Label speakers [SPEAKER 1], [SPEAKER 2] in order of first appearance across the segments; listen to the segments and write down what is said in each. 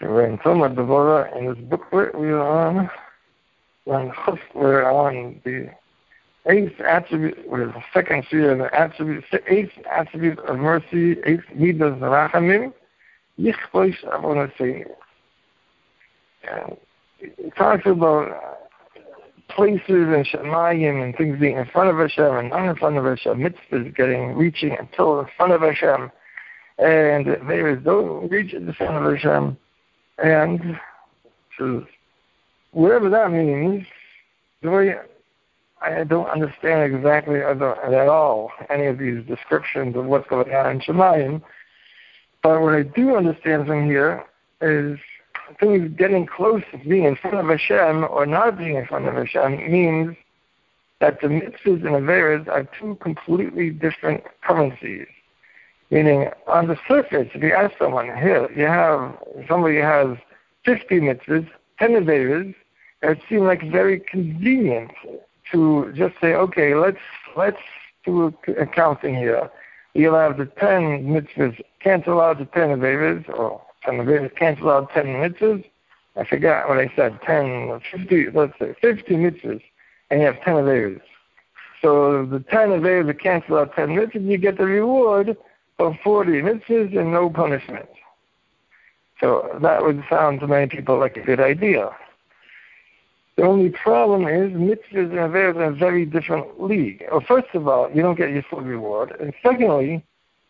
[SPEAKER 1] So we're in Tomar in this booklet we are on, we're on, the eighth attribute, is the second year, the attribute, eighth attribute of mercy, eighth midas rachamim, yichboish avonasei. And it talks about places and Shemayim and things being in front of Hashem and not in front of Hashem, mitzvahs getting, reaching until in front of Hashem, and there is don't reach in front of Hashem, and so whatever that means, way I don't understand exactly at all any of these descriptions of what's going on in Shemayim, but what I do understand from here is things getting close to being in front of Hashem or not being in front of Hashem means that the mitzvahs and Averas are two completely different currencies. Meaning, on the surface, if you ask someone, here, you have, somebody has 50 mitzvahs, 10 Averas, it seems like very convenient to just say, okay, let's, let's do accounting here. You'll have the 10 mitzvahs cancel out the 10 Averas, or and the Vedas cancel out 10 mitzvahs. I forgot what I said, 10, 50, let's say 50 mitzvahs, and you have 10 Averas. So the 10 Averas cancel out 10 mitzvahs, you get the reward of 40 mitzvahs and no punishment. So that would sound to many people like a good idea. The only problem is mitzvahs and Averas are a very different league. Well, first of all, you don't get your full reward. And secondly,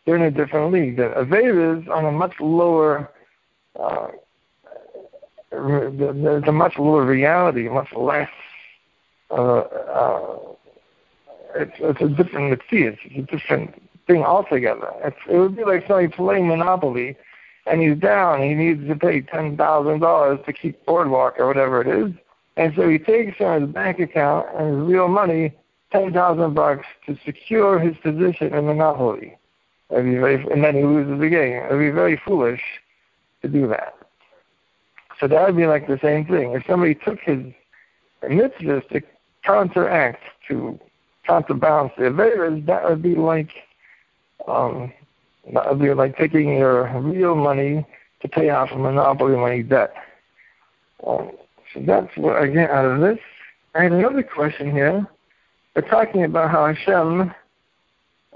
[SPEAKER 1] they're in a different league. The Averas on a much lower uh, there's a much lower reality, much less. Uh, uh, it's, it's a different mitzvah. It's a different thing altogether. It's, it would be like somebody playing Monopoly, and he's down. He needs to pay ten thousand dollars to keep Boardwalk or whatever it is, and so he takes from his bank account and his real money ten thousand bucks to secure his position in Monopoly. It'd be Very, and then he loses the game. It would be very foolish to do that. So that would be like the same thing. If somebody took his mitzvahs to counteract, to counterbalance the Averas, that would be like um, be like taking your real money to pay off a monopoly money debt. Um, so that's what I get out of this. I had another question here. They're talking about how Hashem,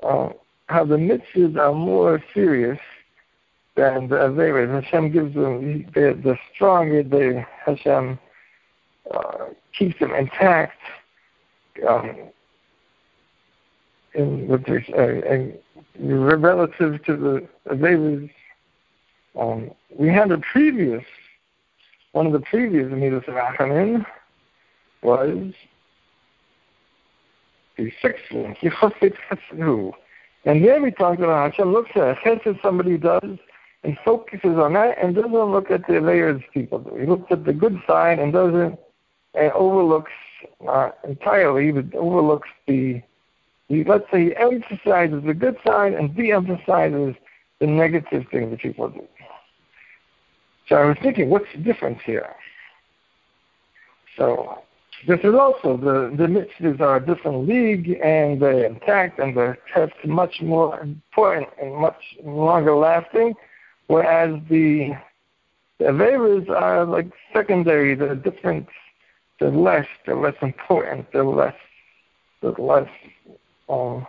[SPEAKER 1] uh, how the mitzvahs are more serious than uh, they Hashem gives them the, the stronger they Hashem uh, keeps them intact. Um, in uh, and relative to the Averas, um, we had a previous one of the previous Amidas of Rachamin was the sixth one, And here we talked about Hashem looks at chesed somebody does and focuses on that and doesn't look at the layers people do. He looks at the good side and doesn't and overlooks not entirely, but overlooks the he let's say he emphasizes the good side and de-emphasizes the negative thing that people do. So I was thinking, what's the difference here? So this is also the the mitzvahs are a different league and they're intact and they're much more important and much longer lasting whereas the the Averas are like secondary, they're different, they're less, they're less important, they're less, they're less, um,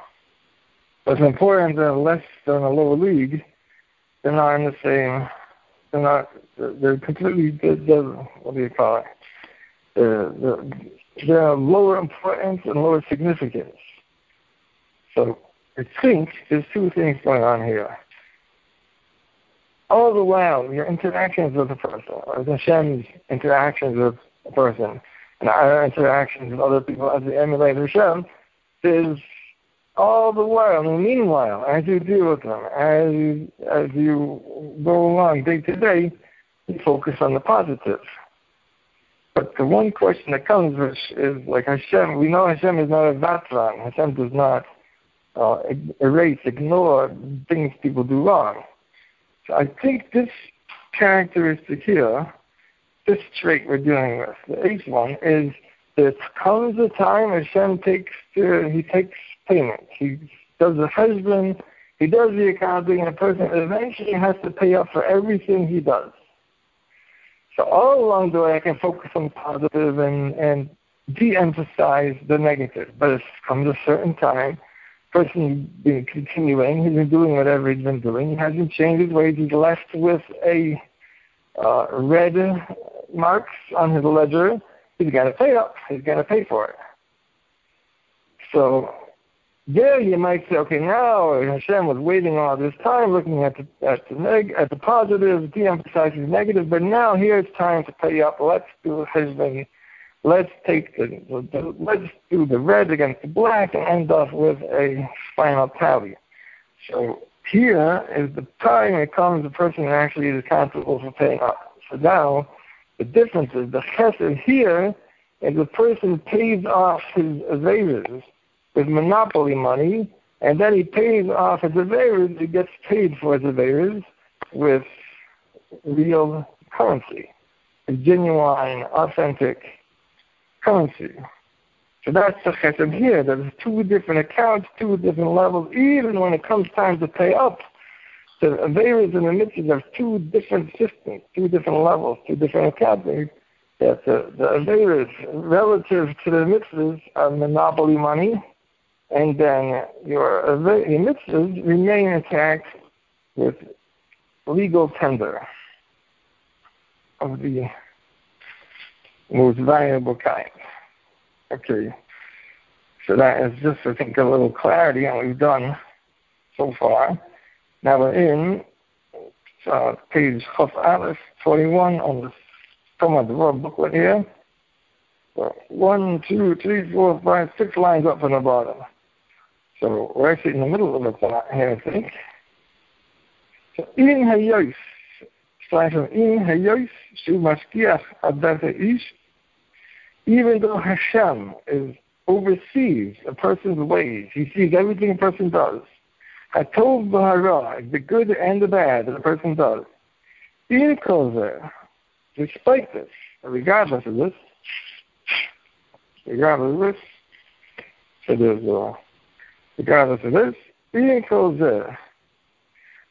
[SPEAKER 1] less important, they're less than a lower league. They're not in the same, they're not, they're completely, they're, they're, what do you call it? They're, they're, they're lower importance and lower significance. So I think there's two things going on here all the while, your interactions with the person, or Hashem's interactions with a person, and our interactions with other people as we emulate Hashem, is all the while, and meanwhile, as you deal with them, as you, as you go along day to day, you focus on the positive. But the one question that comes, which is like Hashem, we know Hashem is not a vatran. Hashem does not uh, erase, ignore things people do wrong. So I think this characteristic here, this trait we're dealing with, the eighth one, is there comes a time Hashem takes uh, he takes He does the cheshbon, he does the accounting, and a person eventually has to pay up for everything he does. So all along the way, I can focus on positive and, and de-emphasize the negative. But it comes a certain time, person been continuing, he's been doing whatever he's been doing, he hasn't changed his ways, he's left with a uh, red marks on his ledger, he's got to pay up, he's got to pay for it. So there you might say, okay, now Hashem was waiting all this time, looking at the at the neg at the positive, de-emphasizing negative, but now here it's time to pay up. Let's do Hezbollah. Let's take the, the, the let's do the red against the black and end up with a final tally. So here is the time it comes the person actually is accountable for paying up. So now the difference is the chesed here is the person pays off his avers with monopoly money, and then he pays off his avers, he gets paid for his avers with real currency, a genuine, authentic currency. So that's the chesed here. There's two different accounts, two different levels. Even when it comes time to pay up, the avers and the mitzvahs have two different systems, two different levels, two different accounts. That the, the avers relative to the mitzvahs are monopoly money, and then your, mitzvahs remain intact with legal tender of the most valuable kind. Okay. So that is just, I think, a little clarity on what we've done so far. Now we're in uh, page Chaf Aleph 41 on the Tomar Devorah booklet here. So one, two, three, four, five, six lines up from the bottom. So we're actually in the middle of the plot here, I think. So in hayos, slash in hayos, shu maskiach adata ish, even though Hashem is oversees a person's ways, he sees everything a person does. Hatov b'hara, the good and the bad that a person does. In kozer, despite this, regardless of this, regardless of this, so there's uh, regardless of this, being kozer,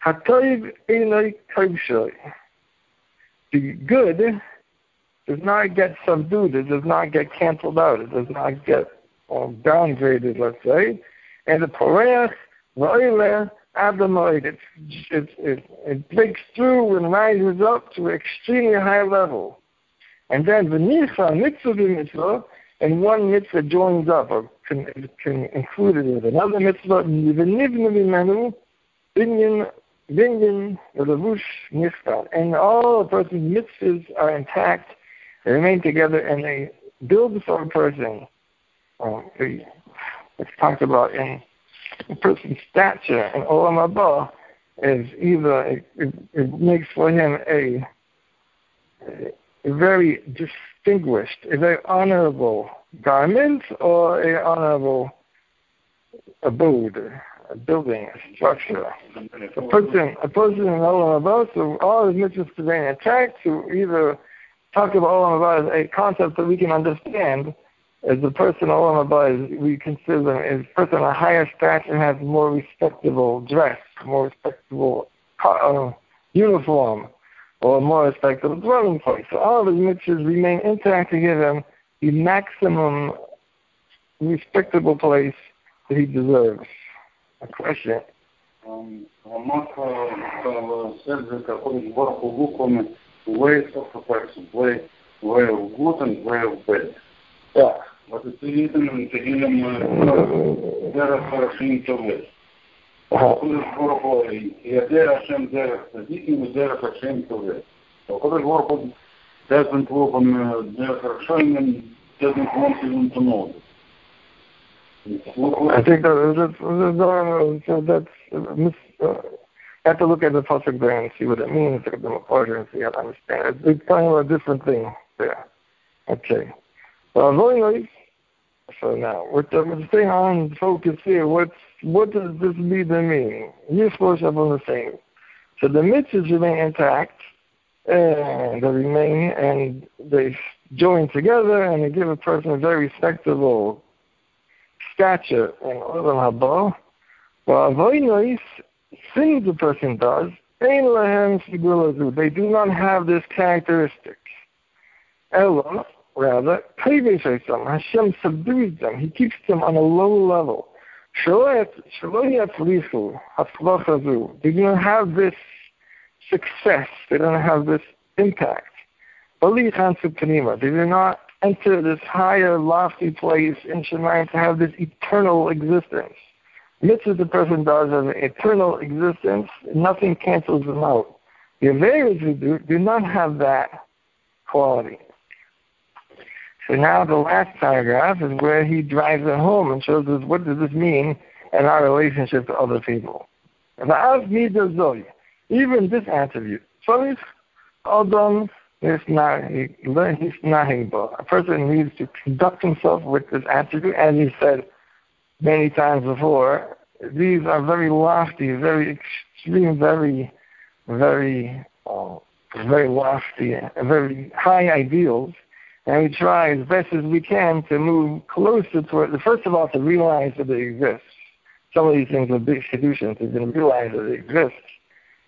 [SPEAKER 1] hatoiv enoi koivshoy, the good does not get subdued, it does not get canceled out, it does not get um, downgraded, let's say. And the Poreach, Roiler, Adamoid, it, it, it, it breaks through and rises up to an extremely high level. And then the Nicha, mitzvah mitzvah, and one mitzvah joins up or can, can include it with another mitzvah, v'nivnu mimenu, binyan, binyan, levush, nifkal. And all a person's mitzvahs are intact they remain together and they build for a person. Um, it's talked about in a person's stature in Olam Haba is either it, it, it, makes for him a, a very distinguished, a very honorable garment or a honorable abode, a building, a structure. A person, a person in Olam Haba, so all his mitzvahs remain intact to either talk about Olam Haba as a concept that we can understand as the person Olam is, we consider them as a person of higher stature has more respectable dress, more respectable uh, uniform, or a more respectable dwelling place. So all of his mitzvahs remain intact to give him the maximum respectable place that he deserves. A question. Um,
[SPEAKER 2] of way, way of good and way of bad.
[SPEAKER 1] Yeah.
[SPEAKER 2] ידע השם דרך צדיקים ודרך השם טובים. הקדוש ברוך הוא doesn't work on דרך רשעים doesn't want even to know.
[SPEAKER 1] I think that, that's, that's, that's uh, I have to look at the pasuk there and see what it means, look at them apart and see how to understand it. It's kind of a different thing there. Okay. Well, very nice. so now, what the, the thing on focus here, what's, what does this mean to me? You're supposed to have the same. So the mitzvahs remain intact, and they remain, and they join together, and they give a person a very respectable stature in Olam Haba. Well, very nice things a person does, They do not have this characteristic. Ella, rather, previous them. Hashem subdues them. He keeps them on a low level. They do not have this success. They don't have this impact. They do not enter this higher, lofty place in Shemayim to have this eternal existence. Mitzvah the person does as an eternal existence, nothing cancels them out. The Averas do not have that quality. So now the last paragraph is where he drives it home and shows us what does this mean in our relationship to other people. Even this attribute. A person needs to conduct himself with this attribute, as he said many times before. These are very lofty, very extreme, very, very, uh, very lofty, very high ideals. And we try as best as we can to move closer toward, first of all, to realize that it exists. Some of these things are big solutions, to realize that it exists.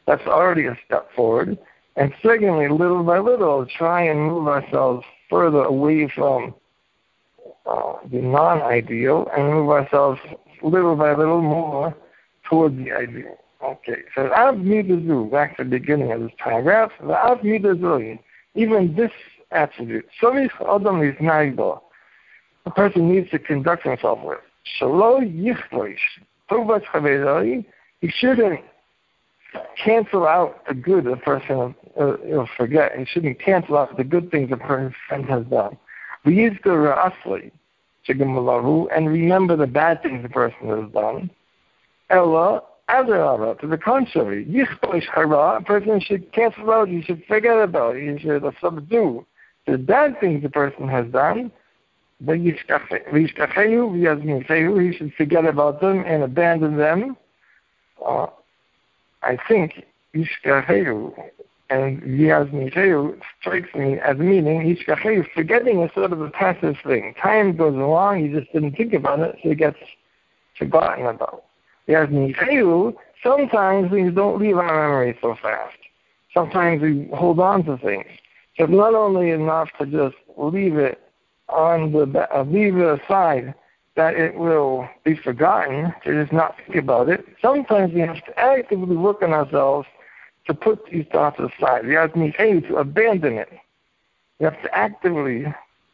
[SPEAKER 1] That's already a step forward. And secondly, little by little, try and move ourselves further away from uh, the non-ideal and move ourselves little by little more toward the ideal. Okay, so Av Midazu, back to the beginning of this paragraph, the Av Midazu, even this attribute, Sovich Adam is Naido, a person needs to conduct himself with. Shalo Yichloish, Tovat Chavezai, he shouldn't cancel out the good a person uh, will forget. He shouldn't cancel out the good things a person has done. We use the ra'asli, Asli, and remember the bad things the person has done. Ella, Adarabah, to the contrary, Yichboish Hara, a person should cancel out, he should forget about it, he should subdue the bad things the person has done. He should forget about them and abandon them. Uh, I think Ishkaheyu and Yasmiheyu strikes me as meaning Ishkaheyu, forgetting is sort of a passive thing. Time goes along, you just didn't think about it, so it gets forgotten about. Yasmiheyu, sometimes things don't leave our memory so fast. Sometimes we hold on to things. It's not only enough to just leave it on the uh, leave it aside that it will be forgotten, to just not think about it. Sometimes we have to actively work on ourselves to put these thoughts aside. We have to need to abandon it. We have to actively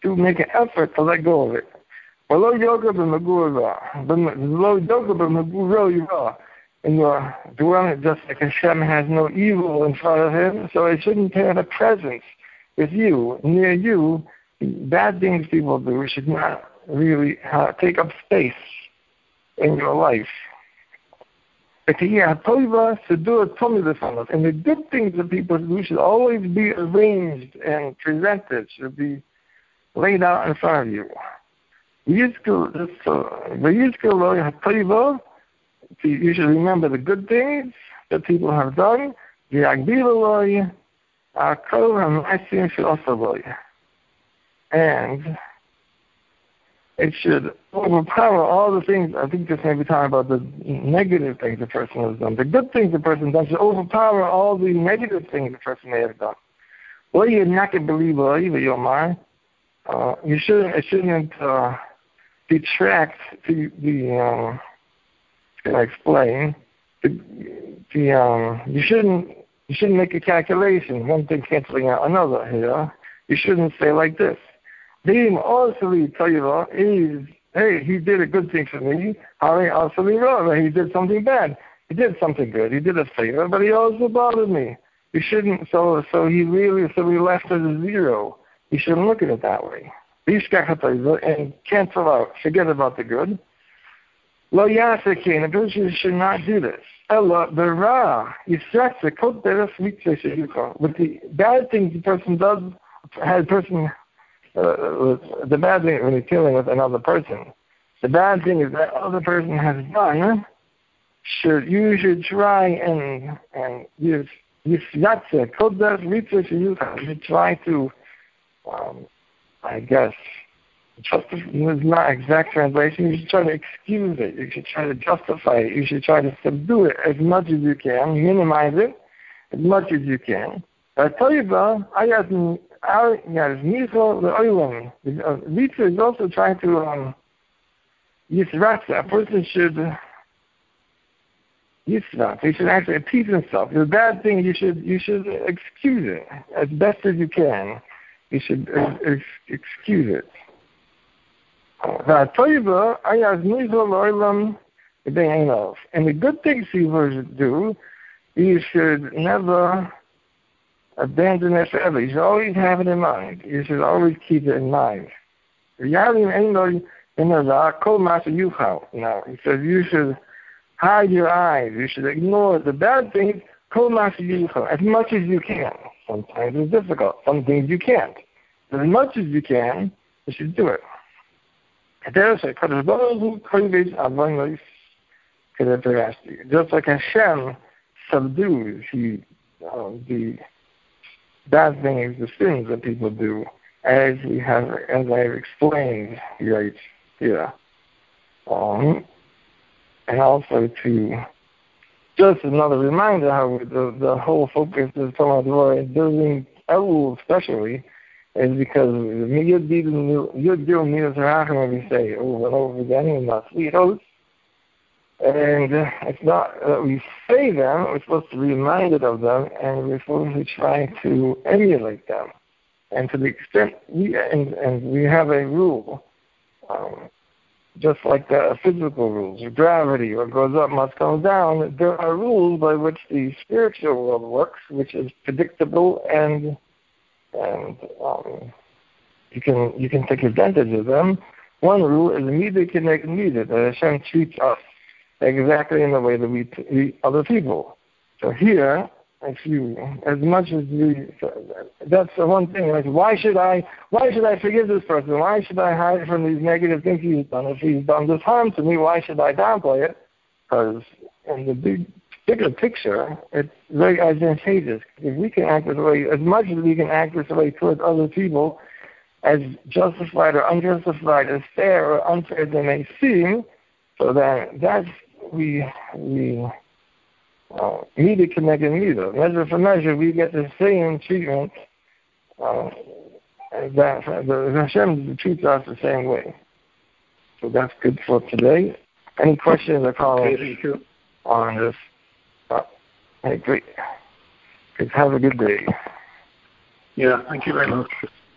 [SPEAKER 1] to make an effort to let go of it. Below yoga below yoga in your dwelling, just like Hashem has no evil in front of him, so it shouldn't have a presence with you, near you. Bad things people do should not really uh, take up space in your life. And the good things that people do should always be arranged and presented, should be laid out in front of you. You should remember the good things that people have done. I seem to also believe. And it should overpower all the things. I think this may be talking about the negative things the person has done. The good things the person does should overpower all the negative things the person may have done. Well, you're not going to believe either your mind. Uh, you shouldn't. It shouldn't uh, detract the the. Um, can I explain? The, the um, you shouldn't you shouldn't make a calculation. One thing canceling out another. Here, you shouldn't say like this. Being also Toiva is, hey, he did a good thing for me. Hari also He did something bad. He did something good. He did a favor, but he also bothered me. You shouldn't. So, so he really, so we left at a zero. You shouldn't look at it that way. And cancel out. Forget about the good. Lo yasekin. A person should not do this. Ella bera yisratze kot deras mitzvah With the bad things the person does, has person uh, the bad thing when you're dealing with another person, the bad thing is that other person has done. Should you should try and and use use yatsa kodas research you should try to, um, I guess, justify is not exact translation. You should try to excuse it. You should try to justify it. You should try to subdue it as much as you can, minimize it, as much as you can. Got Miso the Oilam. Rita is also trying to um Yisratza. A person should Yisrat. He should actually appease himself. It's a bad thing, you should you should excuse it as best as you can. You should uh, excuse it. And the good things he would do, you should never abandon it forever. You should always have it in mind. You should always keep it in mind. Now, he says you should hide your eyes. You should ignore the bad things as much as you can. Sometimes it's difficult. Some things you can't. But as much as you can, you should do it. Just like Hashem subdues he, uh, the bad things, the sins that people do, as we have, as I have explained right here. Um, and also to just another reminder how the, the whole focus of Tomar Devorah building Elul especially is because Yud Gil Midas Rachim we say ah, over oh, and over again in oaths. And it's not that we say them, we're supposed to be reminded of them, and we're supposed to try to emulate them. And to the extent we, and, and we have a rule, um, just like the physical rules, of gravity, what goes up must come down, there are rules by which the spiritual world works, which is predictable and and um, you can you can take advantage of them. One rule is neither make neither that Hashem treats us exactly in the way that we treat other people. So here, if you, as much as we, that's the one thing. Like, why should I, why should I forgive this person? Why should I hide from these negative things he's done? If he's done this harm to me, why should I downplay it? Because in the big, bigger picture, it's very advantageous. If we can act this way, as much as we can act this way towards other people, as justified or unjustified, as fair or unfair as they may seem, so that that's we we uh, midah k'neged midah. Measure for measure, we get the same treatment uh, that the Hashem treats us the same way. So that's good for today. Any questions or comments on this? Hey, great. Have a good day.
[SPEAKER 2] Yeah, thank you very much.